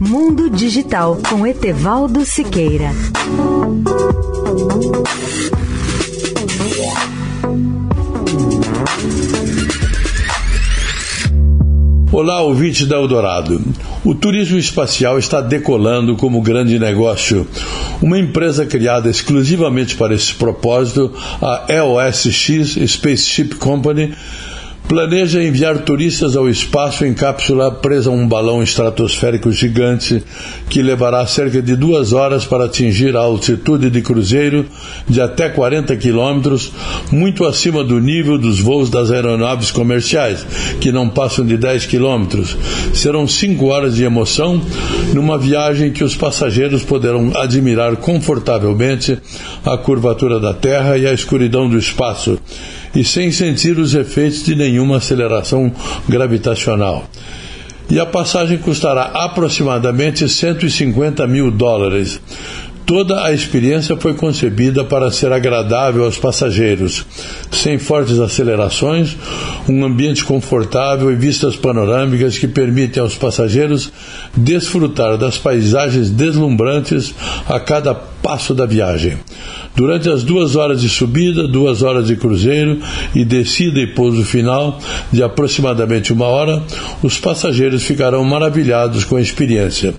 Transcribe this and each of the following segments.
Mundo Digital com Etevaldo Siqueira. Olá, ouvinte da Eldorado. O turismo espacial está decolando como grande negócio. Uma empresa criada exclusivamente para esse propósito, a EOSX Spaceship Company, planeja enviar turistas ao espaço em cápsula presa a um balão estratosférico gigante que levará cerca de duas horas para atingir a altitude de cruzeiro de até 40 quilômetros, muito acima do nível dos voos das aeronaves comerciais, que não passam de 10 quilômetros. Serão cinco horas de emoção numa viagem que os passageiros poderão admirar confortavelmente a curvatura da Terra e a escuridão do espaço e sem sentir os efeitos de nenhuma aceleração gravitacional. E a passagem custará aproximadamente 150 mil dólares. Toda a experiência foi concebida para ser agradável aos passageiros, sem fortes acelerações, um ambiente confortável e vistas panorâmicas que permitem aos passageiros desfrutar das paisagens deslumbrantes a cada passo da viagem. Durante as duas horas de subida, duas horas de cruzeiro e descida e pouso final de aproximadamente uma hora, os passageiros ficarão maravilhados com a experiência.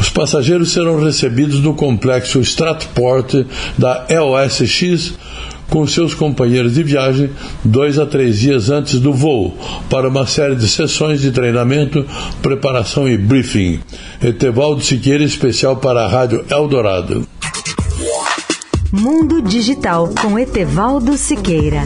Os passageiros serão recebidos no complexo Stratport da EOSX com seus companheiros de viagem dois a três dias antes do voo, para uma série de sessões de treinamento, preparação e briefing. Etevaldo Siqueira, especial para a Rádio Eldorado. Mundo Digital com Etevaldo Siqueira.